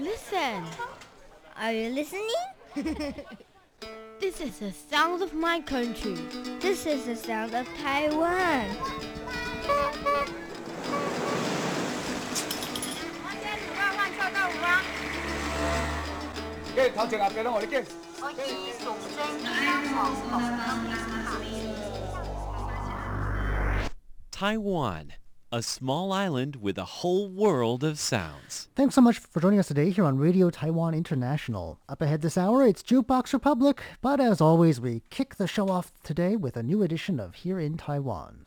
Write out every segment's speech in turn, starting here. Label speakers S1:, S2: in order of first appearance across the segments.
S1: Listen,
S2: Are you listening?
S1: this is the sound of my country.
S2: This is the sound of Taiwan.
S3: 嘅头前后边拢我哋见。
S4: Taiwan, a small island with a whole world of sounds.
S5: Thanks so much for joining us today here on Radio Taiwan International. Up ahead this hour, it's Jukebox Republic, but as always, we kick the show off today with a new edition of Here in Taiwan.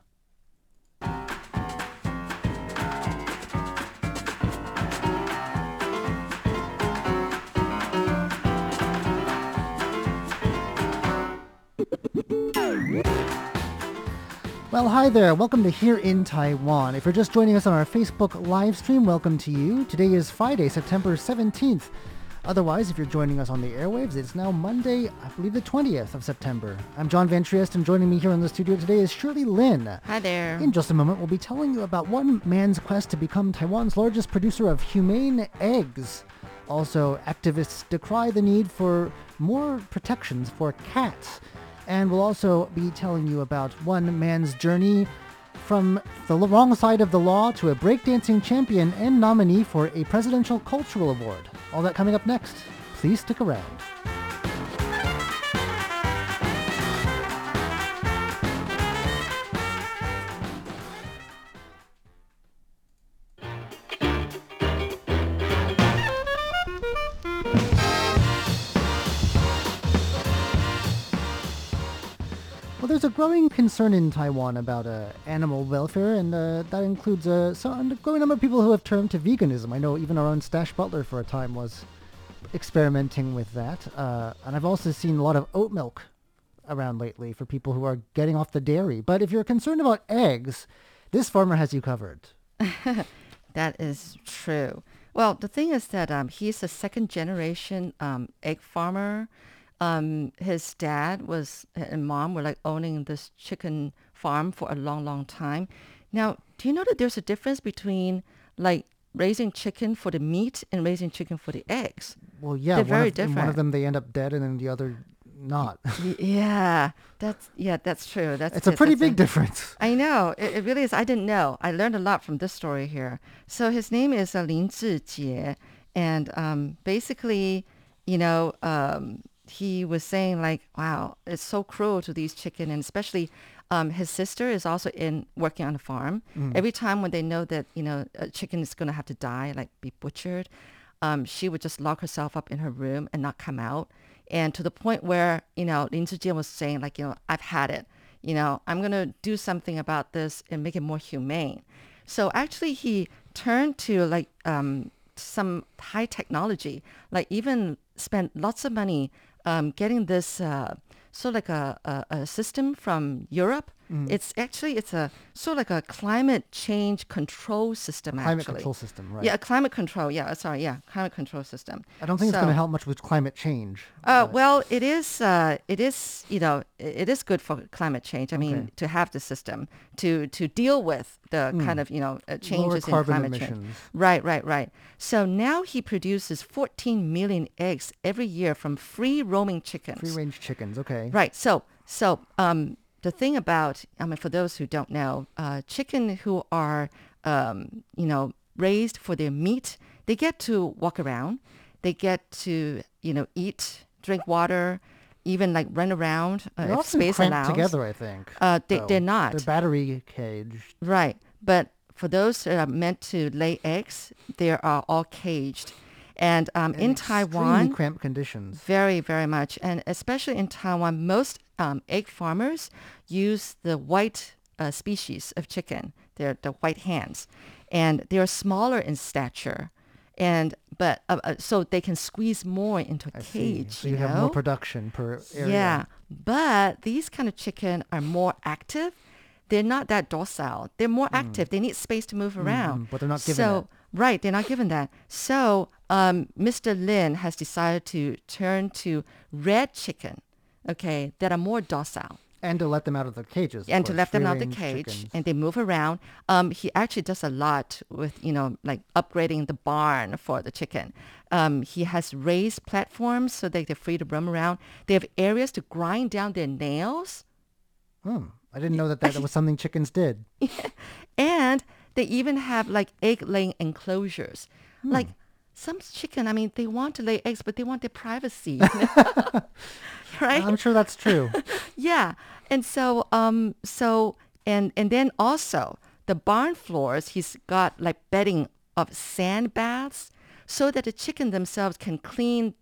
S5: Well, hi there. Welcome to Here in Taiwan. If you're just joining us on our Facebook live stream, welcome to you. Today is Friday, September 17th. Otherwise, if you're joining us on the airwaves, it's now Monday, I believe the 20th of September. I'm John Van Triest, and joining me here in the studio today is Shirley Lin.
S6: Hi there.
S5: In just a moment, we'll be telling you about one man's quest to become Taiwan's largest producer of humane eggs. Also, activists decry the need for more protections for cats. And we'll also be telling you about one man's journey from the wrong side of the law to a breakdancing champion and nominee for a Presidential Cultural Award. All that coming up next. Please stick around. There's a growing concern in Taiwan about uh, animal welfare, and uh, that includes uh, a growing number of people who have turned to veganism. I know even our own Stash Butler for a time was experimenting with that. Uh, and I've also seen a lot of oat milk around lately for people who are getting off the dairy. But if you're concerned about eggs, this farmer has you covered.
S6: That is true. Well, the thing is that um, he's a second generation um, egg farmer. Um, his dad was and mom were like owning this chicken farm for a long, long time. Now, do you know that there's a difference between like raising chicken for the meat and raising chicken for the eggs?
S5: Well, yeah,
S6: They're very
S5: of, in one of them they end up dead, and then the other not.
S6: Yeah, that's yeah, that's true. That's
S5: it's a pretty
S6: That's
S5: big
S6: it.
S5: difference.
S6: I know. It, it really is. I didn't know. I learned a lot from this story here. So his name is uh, Lin Zhijie. And um, basically, you know, um, he was saying like, wow, it's so cruel to these chicken. And especially um, his sister is also in working on the farm. Every time when they know that, you know, a chicken is going to have to die, like be butchered, um, she would just lock herself up in her room and not come out. And to the point where, you know, Lin Zhijie was saying like, you know, I've had it. You know, I'm going to do something about this and make it more humane. So actually he turned to like um, some high technology, like even spent lots of money um, getting this uh, sort of like a, a, a system from Europe. It's actually, it's a sort of like a climate change control system actually.
S5: Climate
S6: actually.
S5: control system, right?
S6: Yeah, a climate control. Yeah, sorry. Yeah, climate control system.
S5: I don't think it's going to help much with climate change.
S6: uh, well, it is. Uh, it is. You know, it is good for climate change. I mean, to have the system to to deal with the kind of you know uh, changes in climate change.
S5: emissions.
S6: Right, right, right. So now he produces 14 million eggs every year from free roaming chickens.
S5: Free range chickens, okay.
S6: Right. So, so um, the thing about, I mean, for those who don't know, uh, chicken who are, um, you know, raised for their meat, they get to walk around, they get to, you know, eat, drink water, even like run around uh,
S5: They're
S6: if space allows.
S5: together, I think.
S6: Uh, they-
S5: though.
S6: they're not.
S5: They're battery caged.
S6: Right. But for those that are meant to lay eggs, they are all caged. And um, in Taiwan,
S5: cramped conditions.
S6: very, very much. And especially in Taiwan, most um, egg farmers use the white uh, species of chicken. They're the white hens. And they're smaller in stature. And but uh, uh, so they can squeeze more into a
S5: I see.
S6: cage.
S5: So you, have
S6: know?
S5: more production per area.
S6: Yeah, but these kind of chicken are more active. They're not that docile. They're more active. They need space to move around.
S5: Mm. but they're not given
S6: so, Right, they're not given that. So um, Mr. Lin has decided to turn to red chicken, okay, that are more docile.
S5: And to let them out of the cages.
S6: and to let them out of the cage
S5: chickens.
S6: and they move around. Um, he actually does a lot with, you know, like upgrading the barn for the chicken. Um, he has raised platforms so that they're free to roam around. They have areas to grind down their nails.
S5: Hmm. I didn't know that that was something chickens did.
S6: And they even have like egg laying enclosures.
S5: Hmm.
S6: Like some chicken, I mean, they want to lay eggs, but they want their privacy. right?
S5: I'm sure that's true.
S6: Yeah. And so um so and and then also the barn floors he's got like bedding of sand baths so that the chicken themselves can clean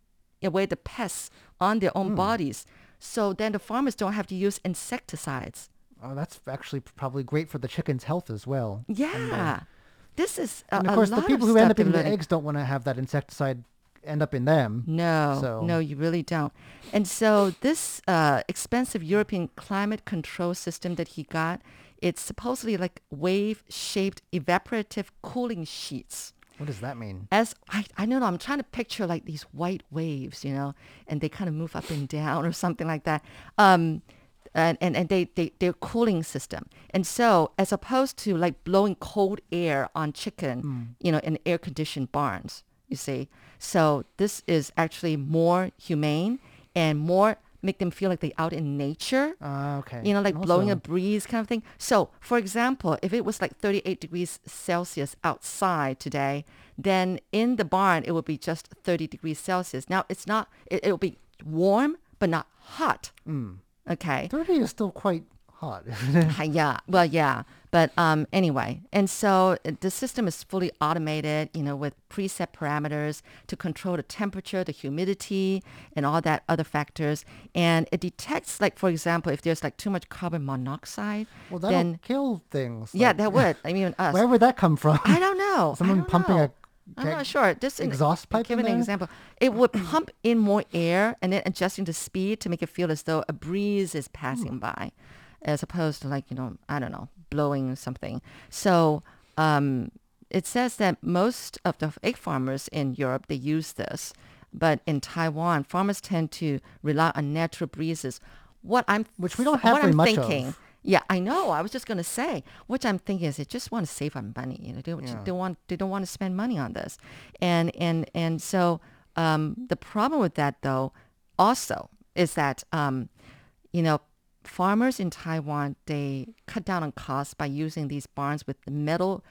S6: away the pests on their own bodies. So then the farmers don't have to use insecticides.
S5: Oh, that's actually probably great for the chicken's health as well.
S6: Yeah. This is a,
S5: And of course, the people who end up eating
S6: they're
S5: the eggs don't want to have that insecticide end up in them.
S6: No,
S5: So-
S6: no, you really don't. And so this uh, expensive European climate control system that he got, it's supposedly like wave-shaped evaporative cooling sheets.
S5: What does that mean?
S6: As I, I don't know, I'm trying to picture like these white waves, you know, and they kind of move up and down or something like that. Um, and, and, and they, they, they're cooling system. And so as opposed to like blowing cold air on chicken, you know, in air conditioned barns, you see. So this is actually more humane and more make them feel like they're out in nature
S5: Uh, okay.
S6: you know, like
S5: And
S6: blowing a breeze kind of thing. So, for example, if it was like 38 degrees Celsius outside today, then in the barn it would be just 30 degrees Celsius. Now, it's not, it, it'll be warm, but not hot.
S5: Mm.
S6: Okay.
S5: 30 is still quite hot.
S6: Yeah, well, yeah. But um, anyway, and so uh, the system is fully automated, you know, with preset parameters to control the temperature, the humidity, and all that other factors. And it detects, like, for example, if there's like too much carbon monoxide,
S5: well, that'll
S6: then
S5: kill things.
S6: yeah, that would. I mean, us.
S5: Where would that come from?
S6: I don't know.
S5: Someone
S6: don't
S5: pumping
S6: know.
S5: a
S6: I'm not sure. Just an-
S5: exhaust pipe
S6: Give an
S5: there?
S6: example. It would pump in more air and then adjusting the speed to make it feel as though a breeze is passing by, as opposed to like you know I don't know blowing something. So um, it says that most of the egg farmers in Europe they use this, but in Taiwan farmers tend to rely on natural breezes. What I'm
S5: Which we don't have
S6: what
S5: very
S6: I'm
S5: much
S6: thinking.
S5: of.
S6: Yeah, I know. I was just gonna say, what I'm thinking is they just want to save on money. You know, they,
S5: Yeah.
S6: they want they don't want to spend money on this, and and and so um, the problem with that though, also is that um, you know farmers in Taiwan they cut down on costs by using these barns with metal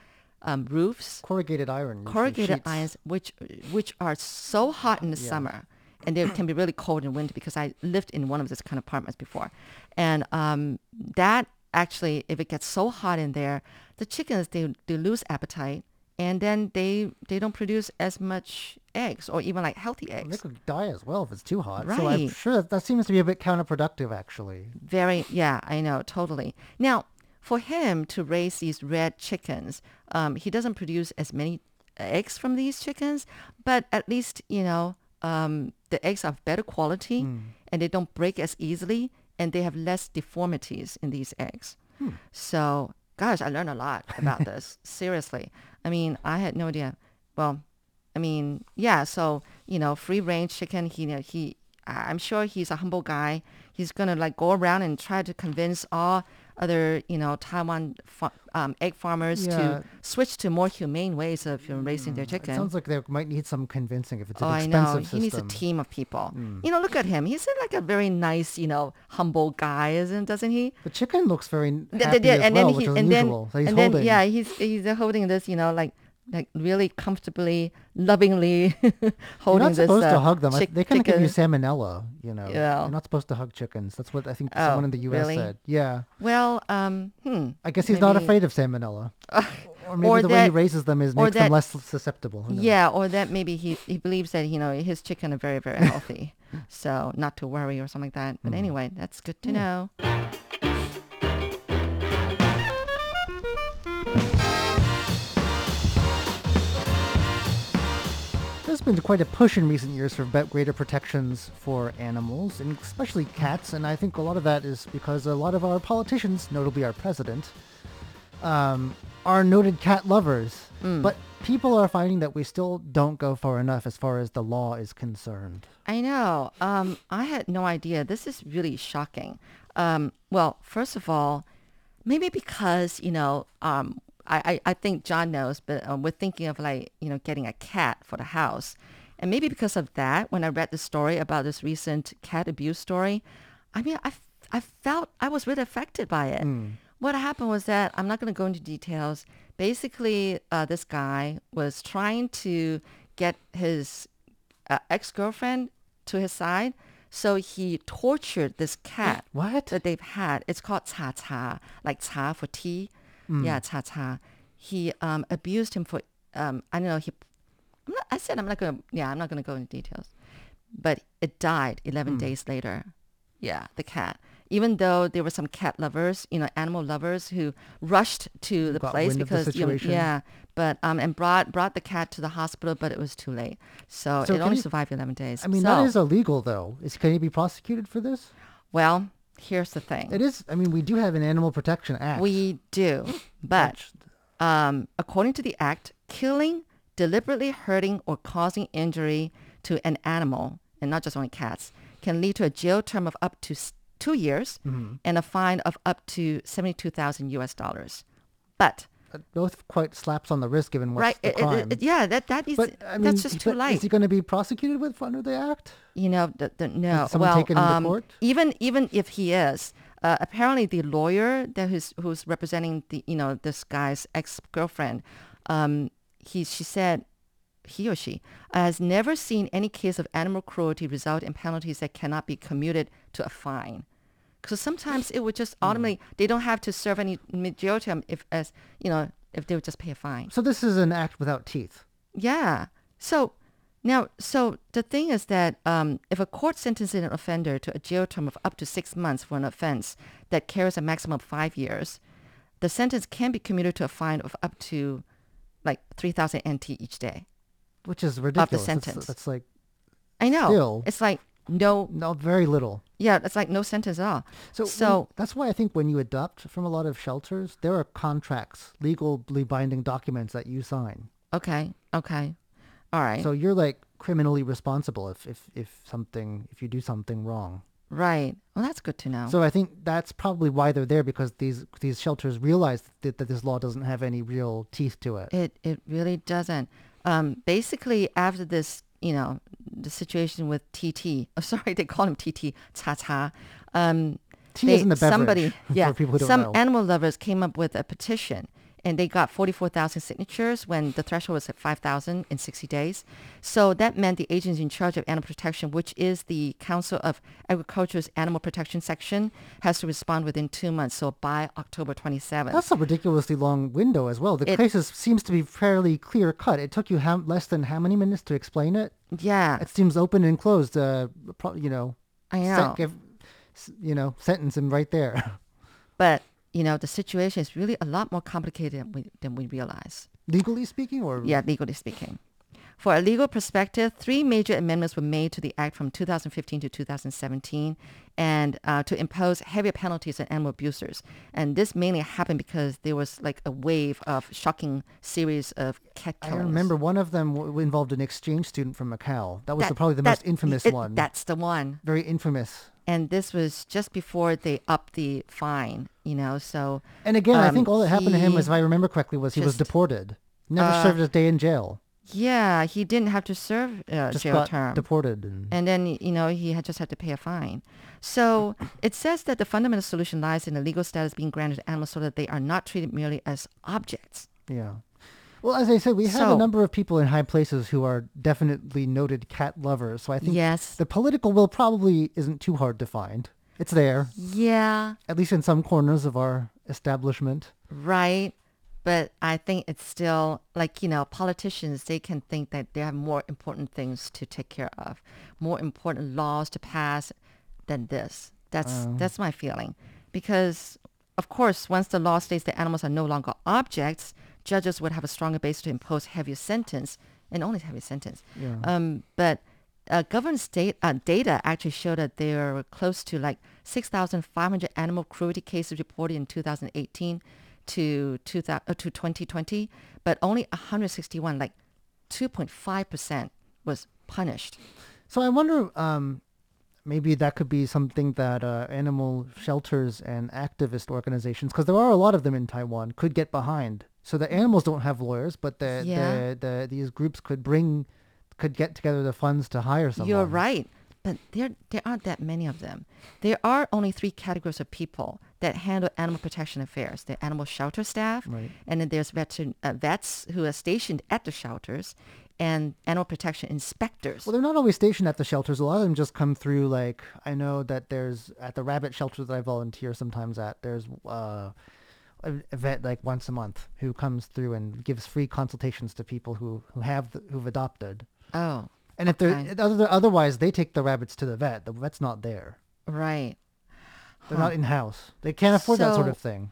S6: um, roofs
S5: corrugated iron.
S6: corrugated irons, which which are so hot in the summer, and it can be really cold in winter. Because I lived in one of these kind of apartments before, and um, that actually, if it gets so hot in there, the chickens they they lose appetite, and then they they don't produce as much eggs or even like healthy eggs.
S5: They could die as well if it's too hot. So I'm
S6: Right.
S5: sure that, that seems to be a bit counterproductive, actually.
S6: Very, yeah, I know, totally. Now, for him to raise these red chickens, um, he doesn't produce as many eggs from these chickens, but at least, you know, um, the eggs are of better quality and they don't break as easily and they have less deformities in these eggs. So, gosh, I learned a lot about this. Seriously. I mean, I had no idea. Well, I mean, yeah. So you know, free range chicken. He, he. I'm sure he's a humble guy. He's gonna like go around and try to convince all other, you know, Taiwan fa- um, egg farmers
S5: Yeah.
S6: to switch to more humane ways of you know, raising their
S5: chickens.
S6: It
S5: sounds like they might need some convincing if it's an
S6: Oh, I know.
S5: system.
S6: He needs a team of people.
S5: Mm.
S6: You know, look at him. He's like a very nice, you know, humble guy, isn't doesn't he?
S5: The chicken looks very happy
S6: th-
S5: as
S6: and
S5: well,
S6: then
S5: which is
S6: and then,
S5: unusual. so he's
S6: and then, yeah, he's he's holding this, you know, like like really comfortably, lovingly holding this.
S5: You're not
S6: this.
S5: supposed
S6: uh,
S5: to hug them. I- they kind of give you salmonella. You know,
S6: Yeah.
S5: you're not supposed to hug chickens. That's what I think
S6: Oh,
S5: someone in the U.S.
S6: really?
S5: said. Yeah,
S6: Well, um, hmm.
S5: I guess he's not afraid of salmonella. or maybe
S6: or
S5: the way he raises them is makes them less susceptible.
S6: Yeah, or that maybe he he believes that you know his chicken are very very healthy, so not to worry or something like that. But anyway, that's good to know.
S5: There's been quite a push in recent years for greater protections for animals, and especially cats. And I think a lot of that is because a lot of our politicians, notably our president, um, are noted cat lovers.
S6: Mm.
S5: But people are finding that we still don't go far enough as far as the law is concerned.
S6: I know. Um, I had no idea. This is really shocking. Um, well, first of all, maybe because you know, um, I, I I think John knows, but um, we're thinking of like you know getting a cat for the house, and maybe because of that, when I read the story about this recent cat abuse story, I mean, I, I felt I was really affected by it. What happened was that I'm not going to go into details. Basically, uh, this guy was trying to get his uh, ex-girlfriend to his side. So he tortured this cat
S5: What?
S6: that they've had. It's called cha cha, like cha for tea. Yeah, cha cha. He um, abused him for um, I don't know. He, I'm not, I said I'm not gonna. Yeah, I'm not gonna go into details. But it died 11 days later. Yeah, the cat. Even though there were some cat lovers, you know, animal lovers who rushed to the
S5: Got
S6: place
S5: of the
S6: because you know, yeah, but um, and brought brought the cat to the hospital, but it was too late. So,
S5: So
S6: it only survived 11 days.
S5: I mean,
S6: so,
S5: that is illegal, though. Is can he be prosecuted for this?
S6: well, here's the thing.
S5: It is. I mean, we do have an Animal Protection Act.
S6: We do, but um, according to the act, killing, deliberately hurting, or causing injury to an animal, and not just only cats, can lead to a jail term of up to two years
S5: Mm-hmm.
S6: and a fine of up to seventy-two thousand U.S. dollars. But
S5: both quite slaps on the wrist given what's
S6: right,
S5: the
S6: it-
S5: crime.
S6: it- yeah, that that is
S5: but I mean,
S6: that's just too light.
S5: Is he going to be prosecuted with under the act?
S6: you know, the, the, no.
S5: someone
S6: well,
S5: take it into
S6: um,
S5: court?
S6: even even if he is, uh, apparently the lawyer that who's who's representing the you know this guy's ex girlfriend, um, he she said he or she has never seen any case of animal cruelty result in penalties that cannot be commuted to a fine. Because sometimes it would just
S5: Hmm.
S6: ultimately they don't have to serve any jail term if as you know if they would just pay a fine.
S5: So this is an act without teeth.
S6: Yeah. So now, so the thing is that um, if a court sentences an offender to a jail term of up to six months for an offense that carries a maximum of five years, the sentence can be commuted to a fine of up to like 3,000 NT each day.
S5: Which is ridiculous. the
S6: sentence.
S5: That's, like
S6: I know.
S5: Still-
S6: It's like no,
S5: no, very little.
S6: yeah, it's like no sentence at all.
S5: So,
S6: So,
S5: when- that's why I think when you adopt from a lot of shelters, there are contracts, legally binding documents that you sign.
S6: okay, okay. All right.
S5: So you're like criminally responsible if, if, if something if you do something wrong.
S6: right. Well, that's good to know.
S5: So I think that's probably why they're there because these these shelters realize that, that this law doesn't have any real teeth to it.
S6: It it really doesn't. Um, basically, after this, you know, the situation with TT. Oh, sorry, they call him TT. Cha cha. Um,
S5: Tea
S6: they-
S5: beverage,
S6: somebody,
S5: for
S6: yeah,
S5: people who don't
S6: some
S5: know.
S6: animal lovers came up with a petition, and they got forty-four thousand signatures when the threshold was at five thousand in sixty days. So that meant the agency in charge of animal protection, which is the Council of Agriculture's Animal Protection Section, has to respond within two months. So by October twenty-seventh.
S5: That's a ridiculously long window as well. The
S6: It-
S5: case seems to be fairly clear cut. It took you how, less than how many minutes to explain it?
S6: yeah,
S5: It seems open and closed. Uh, pro- you know,
S6: I know.
S5: give- s- you know, sentence him right there.
S6: But you know, the situation is really a lot more complicated than we, than we realize.
S5: Legally speaking, or
S6: Yeah, legally speaking. For a legal perspective, three major amendments were made to the Act from 2015 to 2017 and uh, to impose heavier penalties on animal abusers. And this mainly happened because there was like a wave of shocking series of cat
S5: I
S6: killings.
S5: remember one of them w- involved an exchange student from Macau. That was the, probably the
S6: that-
S5: most infamous
S6: it-
S5: one.
S6: That's the one.
S5: Very infamous.
S6: And this was just before they upped the fine, you know, so...
S5: And again, I
S6: Um,
S5: think all that happened to him, if I remember correctly, was he was deported. Never
S6: Uh,
S5: served a day in jail.
S6: Yeah, he didn't have to serve a
S5: Just
S6: jail term.
S5: deported. And,
S6: and then you know he had just had to pay a fine. So it says that the fundamental solution lies in the legal status being granted to animals so that they are not treated merely as objects.
S5: yeah. Well, as I said, we have a number of people in high places who are definitely noted cat lovers. So I think
S6: Yes.
S5: the political will probably isn't too hard to find. It's there,
S6: Yeah,
S5: at least in some corners of our establishment.
S6: right. But I think it's still like, you know, politicians, they can think that they have more important things to take care of, more important laws to pass than this. That's oh. that's my feeling. Because of course, once the law states that animals are no longer objects, judges would have a stronger base to impose heavier sentence and only heavier sentence.
S5: Yeah.
S6: Um, but uh, government state uh, data actually showed that there were close to like 6,500 animal cruelty cases reported in 2018 to 2000, uh, to 2020, but only 161, like 2.5 percent, was punished.
S5: So I wonder, um, maybe that could be something that uh, animal shelters and activist organizations, because there are a lot of them in Taiwan, could get behind. So the animals don't have lawyers, but the,
S6: Yeah.
S5: the, the these groups could bring, could get together the funds to hire someone.
S6: You're right. But there, there aren't that many of them. There are only three categories of people that handle animal protection affairs. The animal shelter staff,
S5: Right.
S6: and then there's veteran, uh, vets who are stationed at the shelters, and animal protection inspectors.
S5: Well, they're not always stationed at the shelters. A lot of them just come through. Like I know that there's at the rabbit shelter that I volunteer sometimes at. There's uh, a, vet like once a month who comes through and gives free consultations to people who who have the, who've adopted.
S6: oh,
S5: And if they're other, otherwise, they take the rabbits to the vet. The vet's not there.
S6: right.
S5: They're not in house. They can't afford that sort of thing.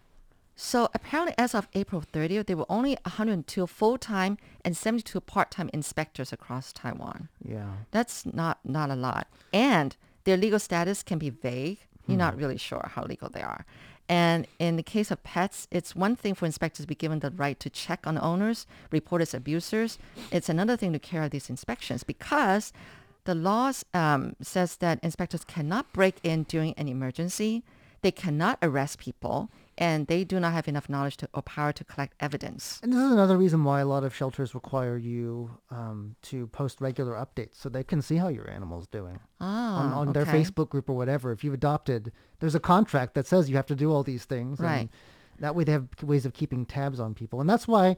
S6: So apparently, as of April 30th, there were only 102 full-time and 72 part-time inspectors across Taiwan.
S5: Yeah.
S6: That's not not a lot. And their legal status can be vague. You're not hmm. really sure how legal they are. And in the case of pets, it's one thing for inspectors to be given the right to check on owners, report as abusers. It's another thing to carry out these inspections because the laws um, says that inspectors cannot break in during an emergency. They cannot arrest people, and they do not have enough knowledge to, or power to collect evidence.
S5: And this is another reason why a lot of shelters require you um, to post regular updates so they can see how your animal's doing.
S6: Ah,
S5: on, on their. Facebook group or whatever. If you've adopted, there's a contract that says you have to do all these things.
S6: Right.
S5: And that way they have ways of keeping tabs on people. And that's why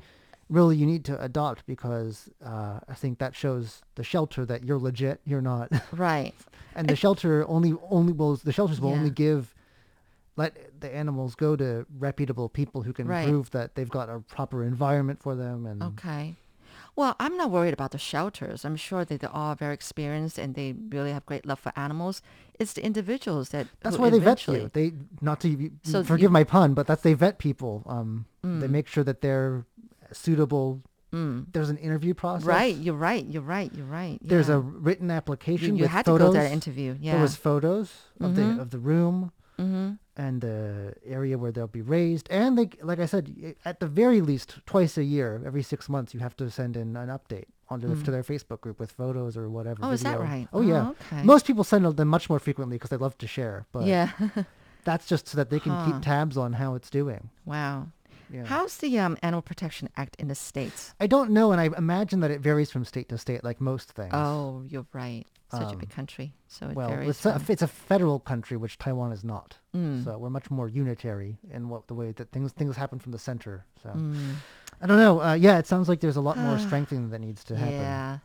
S5: really you need to adopt because uh, I think that shows the shelter that you're legit, you're not.
S6: Right.
S5: and the shelter only, only will, the shelters will only give, let the animals go to reputable people who can
S6: Right.
S5: prove that they've got a proper environment for them. And
S6: Okay. Well, I'm not worried about the shelters. I'm sure that they're all very experienced and they really have great love for animals. It's the individuals that
S5: That's why they vet you. They not to
S6: So
S5: forgive
S6: you-
S5: my pun, but that's they vet people. Um, they
S6: Mm.
S5: make sure that they're suitable. There's an interview process.
S6: Right. You're right. You're right. You're right.
S5: There's a written application
S6: you
S5: with
S6: had
S5: photos.
S6: to go to that interview. Yeah.
S5: There was photos of the
S6: Mhm.
S5: of the room
S6: mm-hmm.
S5: And the area where they'll be raised, and they, like I said, at the very least twice a year, every six months, you have to send in an update onto the, to their Facebook group with photos or whatever.
S6: Mm. Oh, is that right?
S5: Oh yeah.
S6: Oh, okay.
S5: Most people send them much more frequently because they love to share. But
S6: Yeah.
S5: that's just so that they can
S6: Huh.
S5: keep tabs on how it's doing.
S6: wow.
S5: Yeah.
S6: How's the um, Animal Protection Act in the states?
S5: I don't know, and I imagine that it varies from state to state, like most things.
S6: Oh, you're right. Such a
S5: Um,
S6: big country, so it
S5: well,
S6: varies.
S5: it's a, it's a federal country, which Taiwan is not.
S6: Mm.
S5: So we're much more unitary in what the way that things things happen from the center. So
S6: Mm.
S5: I don't know. Uh, yeah, it sounds like there's a lot more strengthening that needs to happen.
S6: Yeah.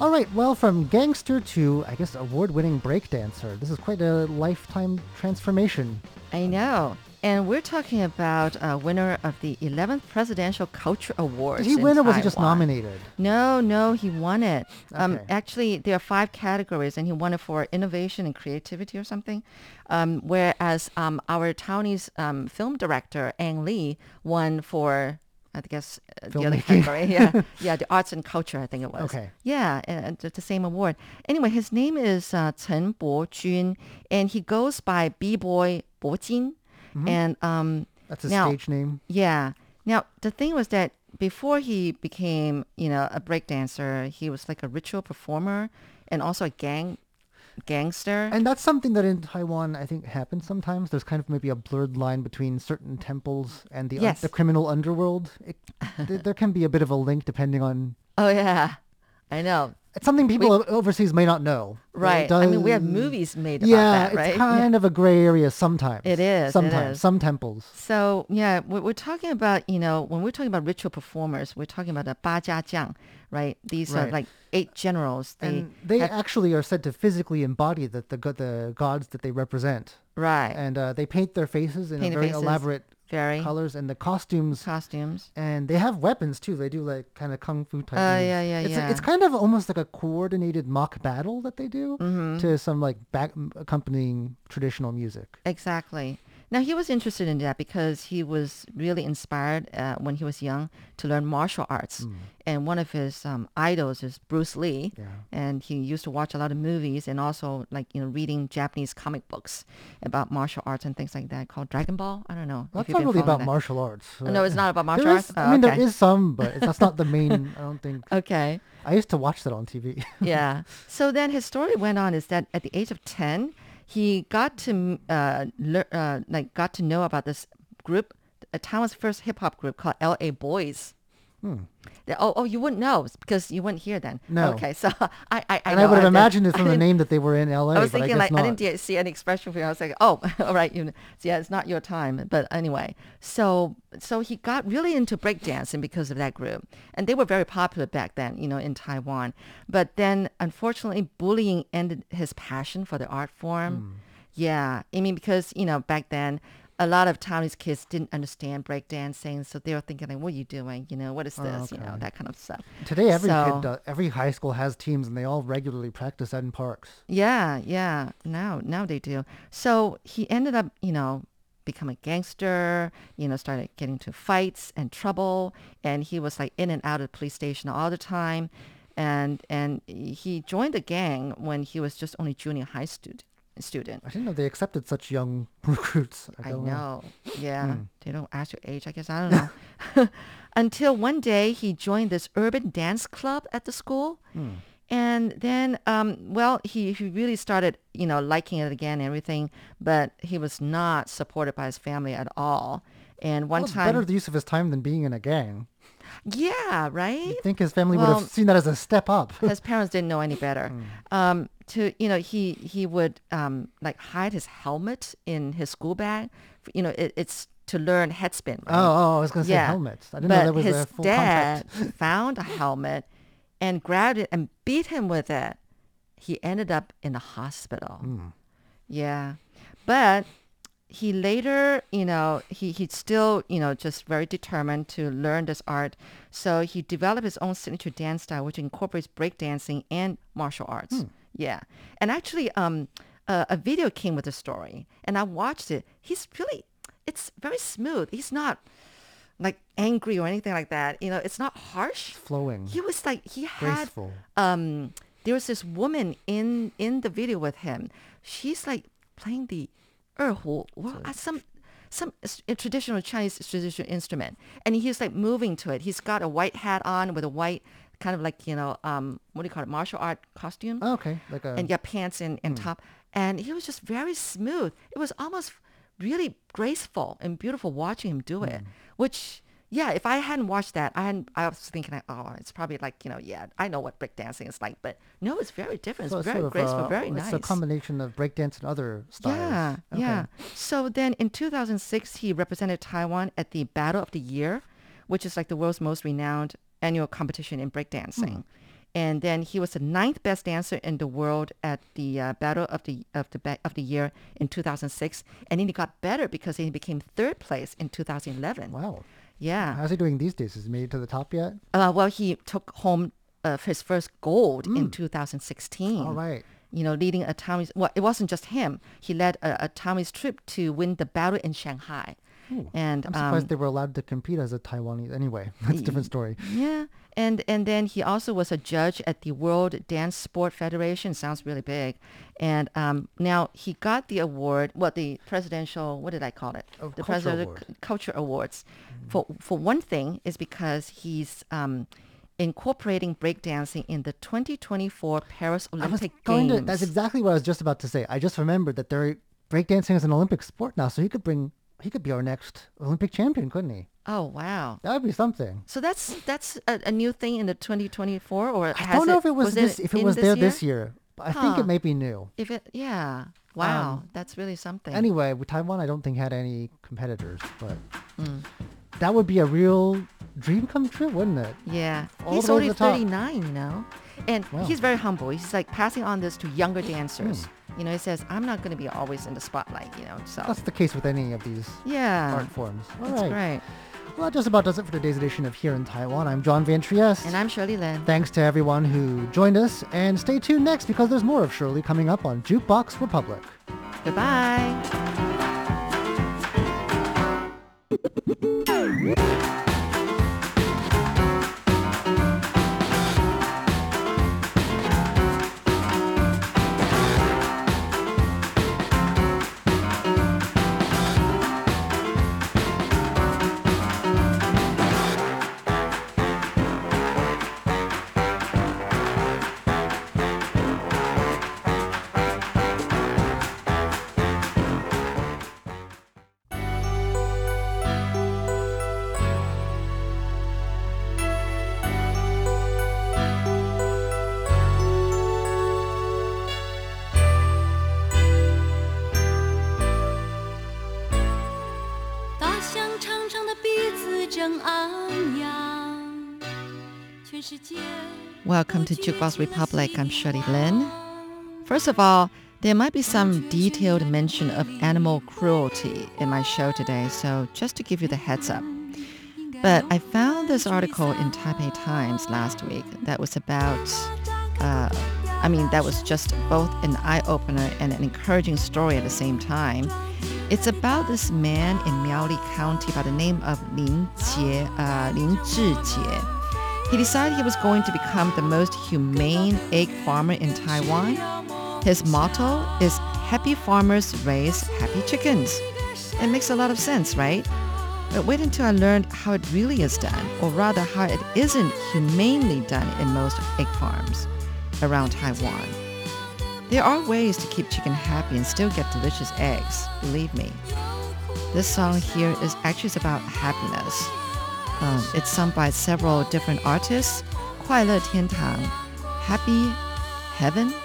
S5: All right. Well, from gangster to I guess award-winning breakdancer, this is quite a lifetime transformation.
S6: I know. And we're talking about a winner of the 11th Presidential Culture Awards.
S5: Did he
S6: in
S5: win or was he just nominated?
S6: No, no, he won it. Um, Actually, there are five categories, and he won it for innovation and creativity or something. Um, whereas um, our Taiwanese um, film director, Ang Lee, won for, I guess, uh, the other category. Yeah, yeah, the arts and culture, I think it was.
S5: Okay.
S6: Yeah, and it's the same award. Anyway, his name is uh, Chen Bo-jun, and he goes by B-boy Bo-jin. And um,
S5: That's his
S6: Now-
S5: stage name.
S6: yeah. Now, the thing was that before he became, you know, a breakdancer, he was like a ritual performer and also a gang gangster.
S5: And that's something that in Taiwan I think happens sometimes. There's kind of maybe a blurred line between certain temples and the
S6: Yes.
S5: the criminal underworld. It, th- there can be a bit of a link depending on.
S6: oh yeah. I know.
S5: It's something people o- overseas may not know. it
S6: Right. I mean, we have movies made about
S5: Yeah,
S6: that, right?
S5: it's kind of a gray area sometimes.
S6: It is,
S5: Sometimes
S6: is.
S5: some temples.
S6: So yeah, we're, we're talking about you know when we're talking about ritual performers, we're talking about the ba jia jiang, right? These are like eight generals. They,
S5: and they
S6: have-
S5: actually are said to physically embody the the, the gods that they represent,
S6: right
S5: and uh, they paint their faces in
S6: Paint
S5: a very
S6: faces.
S5: elaborate
S6: very
S5: colors, and the costumes
S6: costumes.
S5: and they have weapons too. They do like kind of kung fu type.
S6: Oh,
S5: moves.
S6: yeah, yeah,
S5: it's,
S6: yeah.
S5: It's kind of almost like a coordinated mock battle that they do
S6: Mm-hmm.
S5: to some like back accompanying traditional music.
S6: Exactly. Now he was interested in that because he was really inspired uh, when he was young to learn martial arts, and one of his um, idols is Bruce Lee,
S5: Yeah.
S6: and he used to watch a lot of movies and also like you know reading Japanese comic books about martial arts and things like that called Dragon Ball. I don't know.
S5: That's not really about
S6: that.
S5: martial arts.
S6: Oh, no, it's not about martial
S5: There
S6: arts. Oh,
S5: I mean,
S6: okay.
S5: there is some, but that's not the main. I don't think.
S6: Okay.
S5: I used to watch that on TV.
S6: yeah. So then his story went on is that at the age of 10, he got to uh, uh like got to know about this group, Taiwan's first hip hop group called L.A. Boys. They- oh, oh, you wouldn't know because you wouldn't hear then.
S5: No.
S6: Okay, so I, I, I
S5: and
S6: know,
S5: I would have imagined it from the name that they were in LA.
S6: I was
S5: but
S6: thinking
S5: I guess
S6: like I didn't see any expression for you. I was like, oh, all right, you know, so yeah, it's not your time. But anyway, so so he got really into breakdancing because of that group, and they were very popular back then, you know, in Taiwan. But then, unfortunately, bullying ended his passion for the art form.
S5: Hmm.
S6: Yeah, I mean, because you know, back then. A lot of Taiwanese kids didn't understand breakdancing, so they were thinking like, "What are you doing? You know, what is oh, this? You know,
S5: Oh,
S6: that kind of stuff."
S5: Today, every
S6: So-
S5: kid, does, every high school has teams, and they all regularly practice that in parks.
S6: Yeah, yeah. Now, now they do. So he ended up, you know, become a gangster. You know, started getting into fights and trouble, and he was like in and out of the police station all the time. And and he joined the gang when he was just only junior high student. Student.
S5: I didn't know they accepted such young recruits. I,
S6: I
S5: don't
S6: know. Yeah.
S5: Hmm.
S6: They don't ask your age, I guess. I don't know. Until one day he joined this urban dance club at the school.
S5: Hmm.
S6: And then, um, well, he, he really started, you know, liking it again and everything, but he was not supported by his family at all. And one
S5: Well, it's
S6: time,
S5: better the use of his time than being in a gang.
S6: yeah, right?
S5: I think his family would have seen that as a step up.
S6: his parents didn't know any better.
S5: Hmm.
S6: Um, to you know, he he would um, like hide his helmet in his school bag. You know, it, it's to learn head spin. Right?
S5: Oh, oh, I was going to say
S6: yeah.
S5: helmets. I didn't
S6: but
S5: know there was
S6: his
S5: a full
S6: dad
S5: contact.
S6: found a helmet and grabbed it and beat him with it. He ended up in a hospital.
S5: Hmm.
S6: Yeah, but he later, you know, he he's still, you know, just very determined to learn this art. So he developed his own signature dance style, which incorporates breakdancing and martial arts.
S5: Hmm.
S6: Yeah, and actually, um, uh, a video came with the story, and I watched it. He's really, it's very smooth. He's not like angry or anything like that. You know, it's not harsh.
S5: Flowing.
S6: He was like he had
S5: Graceful.
S6: um there was this woman in in the video with him. She's like playing the erhu, well, some some traditional Chinese traditional instrument, and he's like moving to it. He's got a white hat on with a white kind of like you know um what do you call it martial art costume
S5: Oh, okay, like a
S6: and yeah, pants and, and top. And he was just very smooth. It was almost really graceful and beautiful watching him do it. Which, yeah, if I hadn't watched that, I hadn't, I was thinking, like, oh, it's probably like, you know, yeah, I know what breakdancing is like. But no, it's very different.
S5: so
S6: It's
S5: it's
S6: very
S5: sort of,
S6: graceful,
S5: uh,
S6: very
S5: it's
S6: nice.
S5: a combination of breakdance and other styles.
S6: Yeah,
S5: Okay.
S6: yeah. So then in 2006, he represented Taiwan at the Battle of the Year, which is like the world's most renowned annual competition in breakdancing.
S5: Hmm.
S6: And then he was the ninth best dancer in the world at the uh, Battle of the of the ba- of the Year in 2006, and then he got better because he became third place in 2011.
S5: Wow.
S6: Yeah.
S5: How's he doing these days? Has he made it to the top yet?
S6: Uh, well, he took home uh, his first gold in 2016.
S5: Hmm. All right.
S6: You know, leading a Tommy's, Well, it wasn't just him. He led a, a Taiwanese trip to win the battle in Shanghai. And
S5: I'm surprised
S6: um,
S5: they were allowed to compete as a Taiwanese. Anyway, that's a different story.
S6: yeah, and and then he also was a judge at the World Dance Sport Federation. Sounds really big. And um, now he got the award. What the presidential? What did I call it?
S5: Oh,
S6: the presidential
S5: award.
S6: culture awards. For for one thing, is because he's um, incorporating breakdancing in the 2024 Paris Olympic Games.
S5: to. That's exactly what I was just about to say. I just remembered that they're breakdancing is an Olympic sport now, so he could bring. He could be our next Olympic champion, couldn't he?
S6: oh wow.
S5: That would be something.
S6: So that's that's a, a new thing in the 2024, or
S5: I don't know if it was,
S6: was
S5: this. if it was
S6: this
S5: there
S6: year?
S5: this year, but I think it may be new.
S6: If it, yeah, wow,
S5: Um,
S6: that's really something.
S5: Anyway, with Taiwan, I don't think had any competitors, but
S6: Hmm.
S5: that would be a real dream come true, wouldn't it?
S6: yeah,
S5: all
S6: he's
S5: the way to
S6: only
S5: the top.
S6: 39, you know, and
S5: wow.
S6: he's very humble. He's like passing on this to younger
S5: hmm.
S6: dancers. Mm. You know, he says, I'm not going to be always in the spotlight, you know. So
S5: That's the case with any of these
S6: yeah,
S5: art forms. All
S6: that's
S5: right. Well, that just about does it for today's edition of Here in Taiwan. I'm John Van Trieste.
S6: And I'm Shirley Lin.
S5: Thanks to everyone who joined us. And stay tuned next because there's more of Shirley coming up on Jukebox Republic.
S6: Goodbye.
S3: 子正昂扬，全世界。
S6: Welcome to Jukebox Republic. I'm Shirley Lin. First of all, there might be some detailed mention of animal cruelty in my show today, so just to give you the heads up. But I found this article in Taipei Times last week that was about, uh, I mean, that was just both an eye opener and an encouraging story at the same time. It's about this man in Miaoli County by the name of Lin Jie, uh, Lin Zhijie. He decided he was going to become the most humane egg farmer in Taiwan. His motto is Happy farmers raise happy chickens. It makes a lot of sense, right? But wait until I learned how it really is done, or rather how it isn't humanely done in most egg farms around Taiwan. There are ways to keep chicken happy and still get delicious eggs, believe me. This song here is actually about happiness. Um, it's sung by several different artists. 快乐天堂, Happy Heaven. “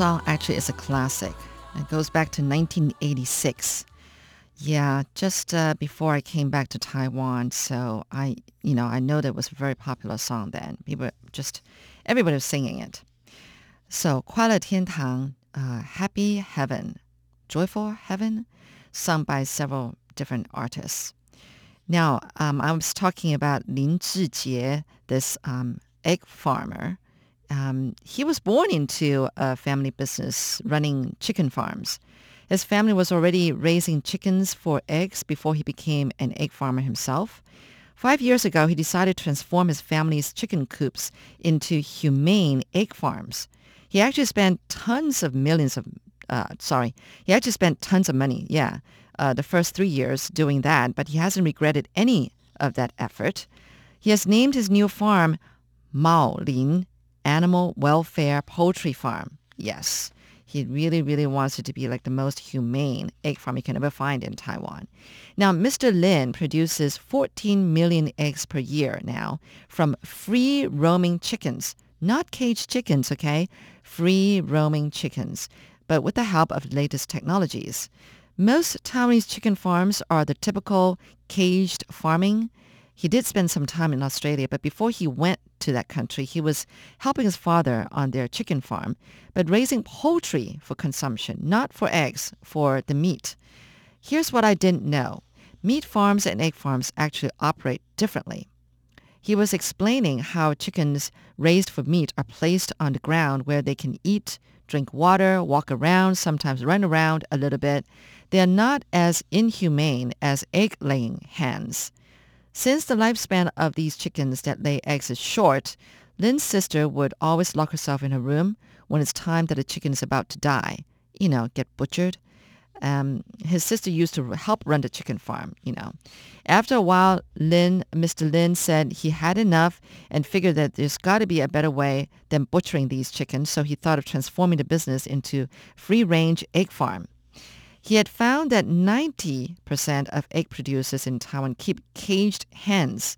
S6: song actually is a classic. It goes back to 1986. Yeah, just uh, before I came back to Taiwan, so I, you know, I know that it was a very popular song then. People just, everybody was singing it. So, 快乐天堂, uh, Happy Heaven, Joyful Heaven, sung by several different artists. Now, um, I was talking about Lin Zhijie, this um, egg farmer. um, he was born into a family business running chicken farms. His family was already raising chickens for eggs before he became an egg farmer himself. Five years ago, he decided to transform his family's chicken coops into humane egg farms. He actually spent tons of millions of, uh, sorry, he actually spent tons of money, yeah, uh, the first three years doing that, but he hasn't regretted any of that effort. He has named his new farm Mao Lin Animal Welfare Poultry Farm. Yes, he really, really wants it to be like the most humane egg farm you can ever find in Taiwan. Now, Mr. Lin produces 14 million eggs per year now from free roaming chickens, not caged chickens, okay? Free roaming chickens, but with the help of latest technologies. Most Taiwanese chicken farms are the typical caged farming. He did spend some time in Australia, but before he went to that country, he was helping his father on their chicken farm, but raising poultry for consumption, not for eggs, for the meat. Here's what I didn't know. Meat farms and egg farms actually operate differently. He was explaining how chickens raised for meat are placed on the ground where they can eat, drink water, walk around, sometimes run around a little bit. They are not as inhumane as egg-laying hens. Since the lifespan of these chickens that lay eggs is short, Lin's sister would always lock herself in her room when it's time that a chicken is about to die, you know, get butchered. Um, his sister used to help run the chicken farm, you know. After a while, Lynn, Mr. Lin said he had enough and figured that there's got to be a better way than butchering these chickens, so he thought of transforming the business into free-range egg farm. He had found that 90% of egg producers in Taiwan keep caged hens.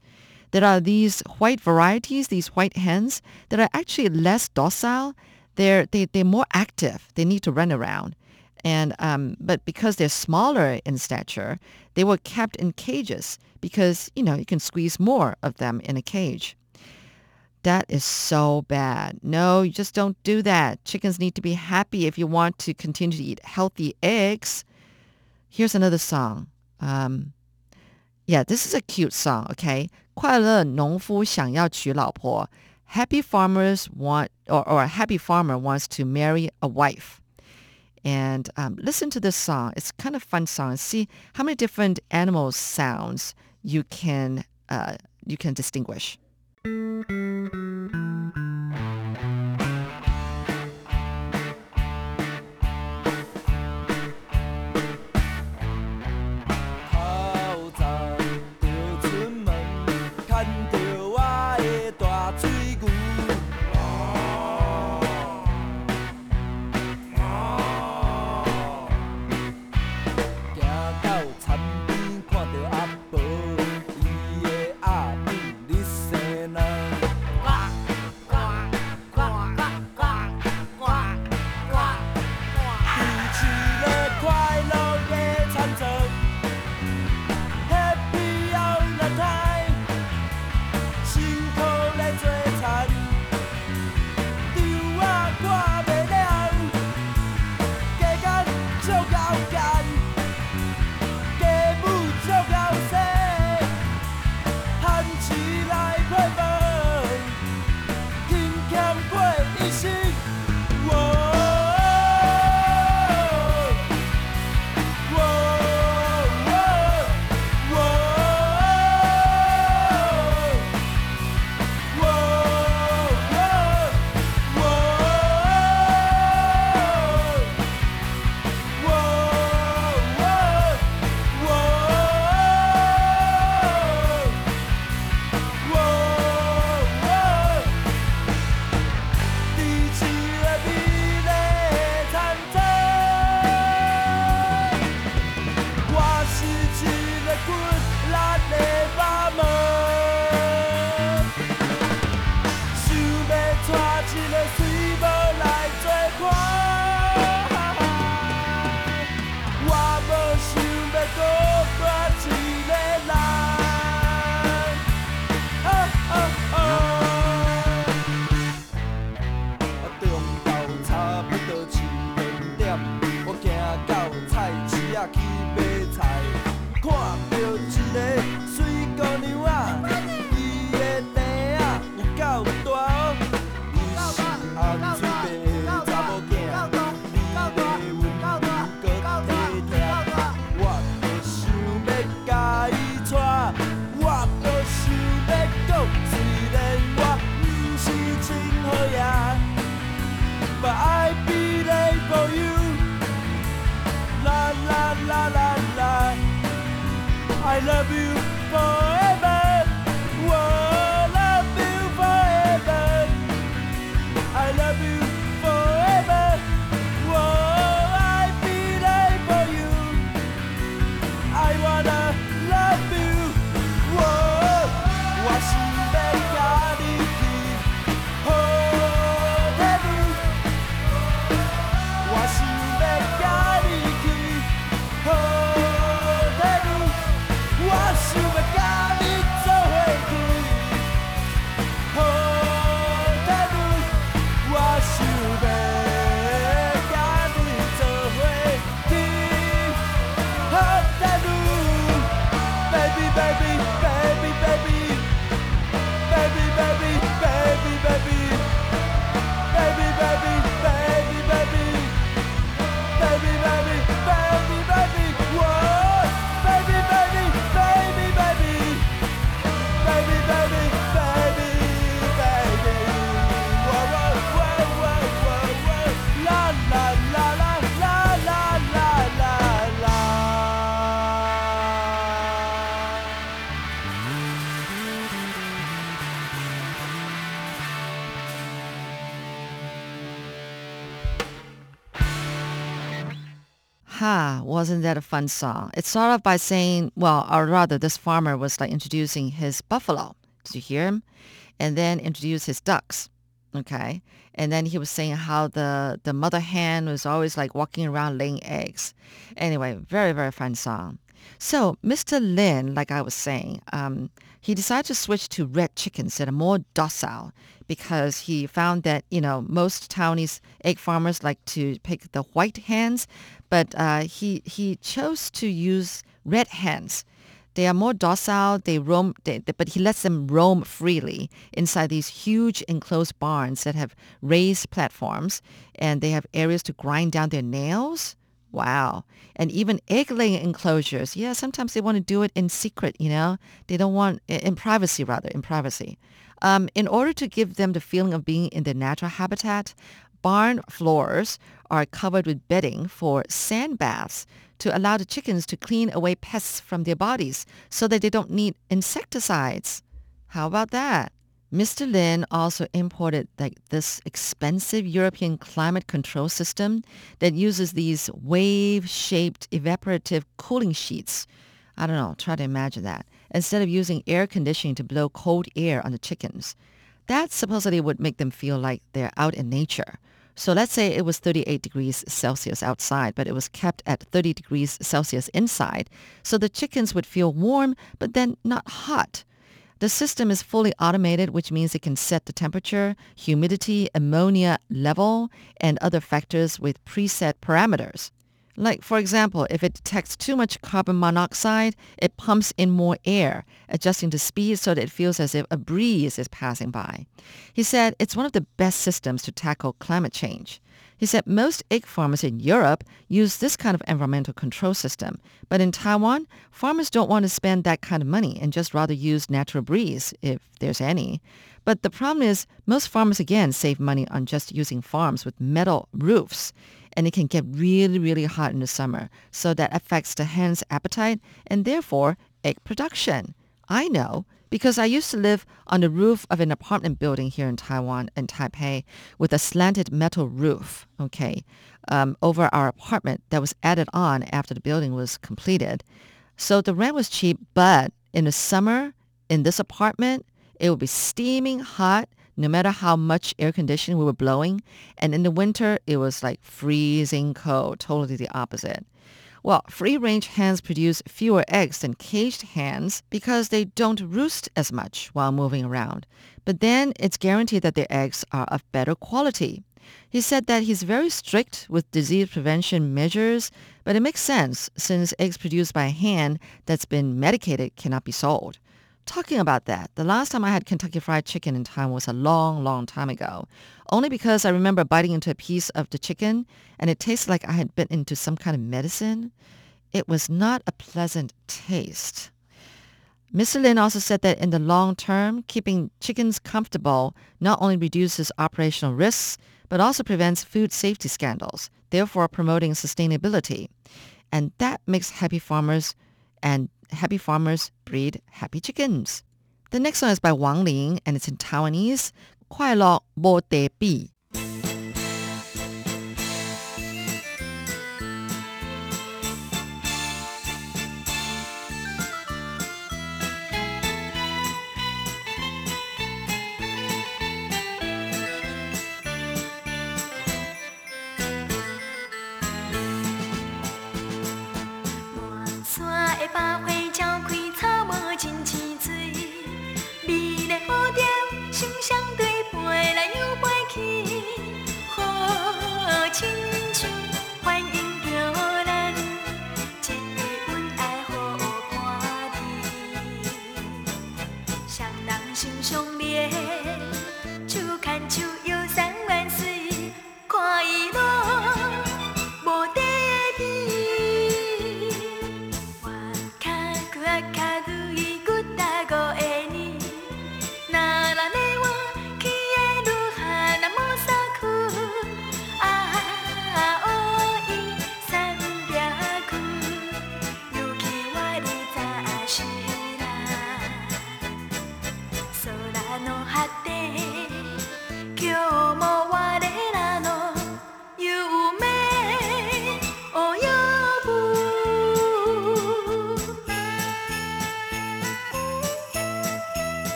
S6: There are these white varieties, these white hens, that are actually less docile. They're, they, they're more active. They need to run around. And um, but because they're smaller in stature, they were kept in cages because you know you can squeeze more of them in a cage. That is so bad. No, you just don't do that. Chickens need to be happy if you want to continue to eat healthy eggs. Here's another song. Um, yeah, this is a cute song. Okay, 快乐农夫想要娶老婆. Happy farmers want, or, or a happy farmer wants to marry a wife and um, listen to this song. It's kind of fun song. See how many different animal sounds you can uh, you can distinguish.
S7: うん。
S6: Ha, wasn't that a fun song? It started off by saying, well, or rather, this farmer was like introducing his buffalo. Did you hear him? And then introduce his ducks. Okay. And then he was saying how the, the mother hen was always like walking around laying eggs. Anyway, very, very fun song. So Mr. Lin, like I was saying, um, he decided to switch to red chickens that are more docile because he found that, you know, most Taiwanese egg farmers like to pick the white hens, but uh, he, he chose to use red hens. They are more docile. They roam, they, but he lets them roam freely inside these huge enclosed barns that have raised platforms, and they have areas to grind down their nails. Wow. And even egg laying enclosures. Yeah, sometimes they want to do it in secret, you know. They don't want, in privacy rather, in privacy. Um, in order to give them the feeling of being in their natural habitat, barn floors are covered with bedding for sand baths to allow the chickens to clean away pests from their bodies so that they don't need insecticides. How about that? Mr. Lin also imported this expensive European climate control system that uses these wave-shaped evaporative cooling sheets. I don't know, try to imagine that. Instead of using air conditioning to blow cold air on the chickens. That supposedly would make them feel like they're out in nature. So let's say it was 38 degrees Celsius outside, but it was kept at 30 degrees Celsius inside. So the chickens would feel warm, but then not hot. The system is fully automated, which means it can set the temperature, humidity, ammonia level, and other factors with preset parameters. Like, for example, if it detects too much carbon monoxide, it pumps in more air, adjusting the speed so that it feels as if a breeze is passing by. He said it's one of the best systems to tackle climate change. He said most egg farmers in Europe use this kind of environmental control system, but in Taiwan, farmers don't want to spend that kind of money and just rather use natural breeze, if there's any. But the problem is most farmers again save money on just using farms with metal roofs, and it can get really, really hot in the summer, so that affects the hen's appetite and therefore egg production. I know because I used to live on the roof of an apartment building here in Taiwan, in Taipei, with a slanted metal roof, okay, um, over our apartment that was added on after the building was completed. So the rent was cheap, but in the summer, in this apartment, it would be steaming hot no matter how much air conditioning we were blowing. And in the winter, it was like freezing cold, totally the opposite. Well, free-range hens produce fewer eggs than caged hens because they don't roost as much while moving around. But then it's guaranteed that their eggs are of better quality. He said that he's very strict with disease prevention measures, but it makes sense since eggs produced by a hen that's been medicated cannot be sold. Talking about that, the last time I had Kentucky Fried Chicken in Taiwan was a long, long time ago. Only because I remember biting into a piece of the chicken and it tasted like I had bitten into some kind of medicine. It was not a pleasant taste. Mr. Lin also said that in the long term, keeping chickens comfortable not only reduces operational risks, but also prevents food safety scandals, therefore promoting sustainability. And that makes happy farmers and happy farmers breed happy chickens. The next one is by Wang Ling and it's in Taiwanese. 快乐无得比。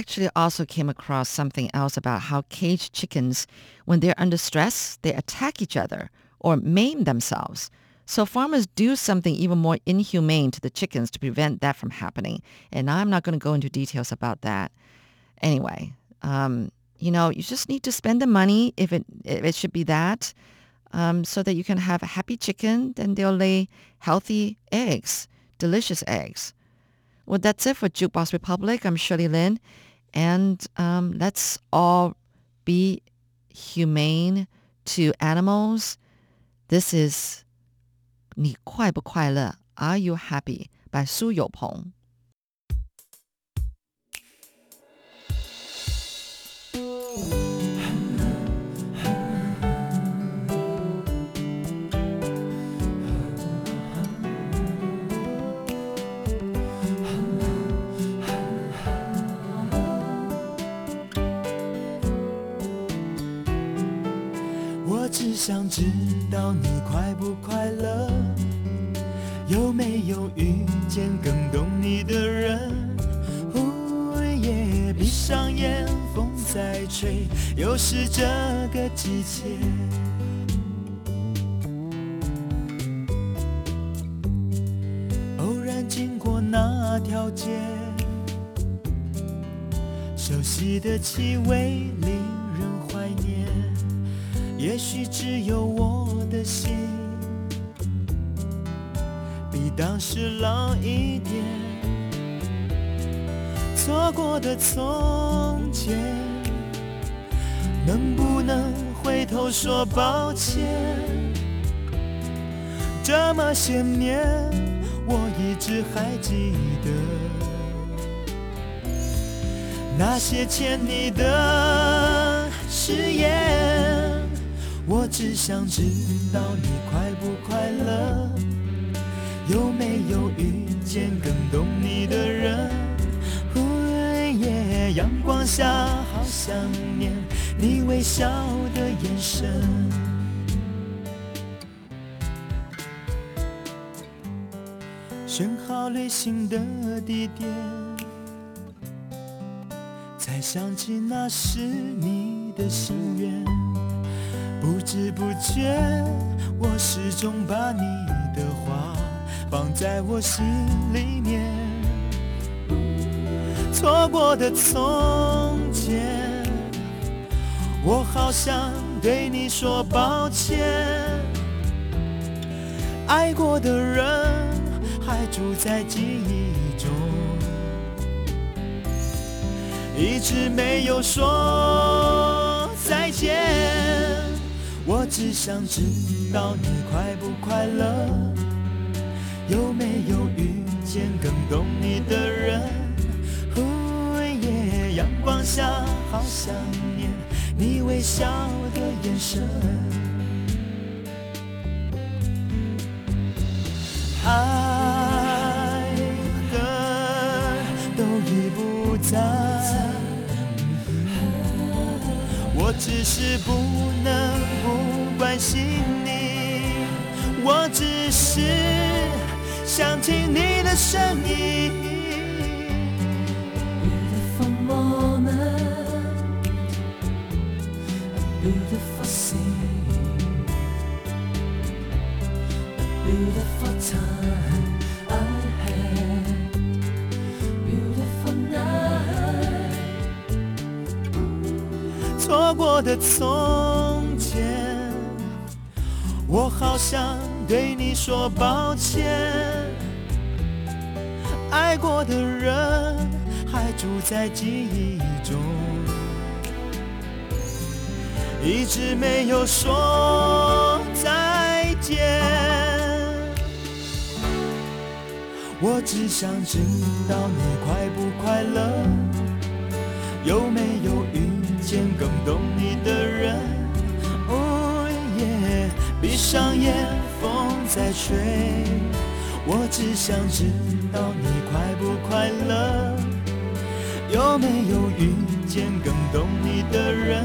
S6: actually also came across something else about how caged chickens, when they're under stress, they attack each other or maim themselves. So farmers do something even more inhumane to the chickens to prevent that from happening. And I'm not going to go into details about that. Anyway, um, you know, you just need to spend the money if it if it should be that, um, so that you can have a happy chicken. Then they'll lay healthy eggs, delicious eggs. Well, that's it for Jukebox Republic. I'm Shirley Lin. And um, let's all be humane to animals. This is 你快不快乐? Are you happy? by 苏有
S8: 想知道你快不快乐，有没有遇见更懂你的人？呜耶，闭上眼，风在吹，又是这个季节。偶然经过那条街，熟悉的气味令人怀念。也许只有我的心比当时老一点，错过的从前，能不能回头说抱歉？这么些年，我一直还记得那些欠你的誓言。我只想知道你快不快乐，有没有遇见更懂你的人？呜耶，阳光下好想念你微笑的眼神。选好旅行的地点，才想起那是你的心愿。不知不觉，我始终把你的话放在我心里面。错过的从前，我好想对你说抱歉。爱过的人还住在记忆中，一直没有说再见。我只想知道你快不快乐有没有遇见更懂你的人？哦耶阳光下好想念你微笑的眼神。爱和都已不在。我只是不能不关心你，我只是想听你的声音。的从前，我好想对你说抱歉。爱过的人还住在记忆中，一直没有说再见。我只想知道你快不快乐。有没有遇见更懂你的人？哦耶，闭上眼，风在吹，我只想知道你快不快乐。有没有遇见更懂你的人？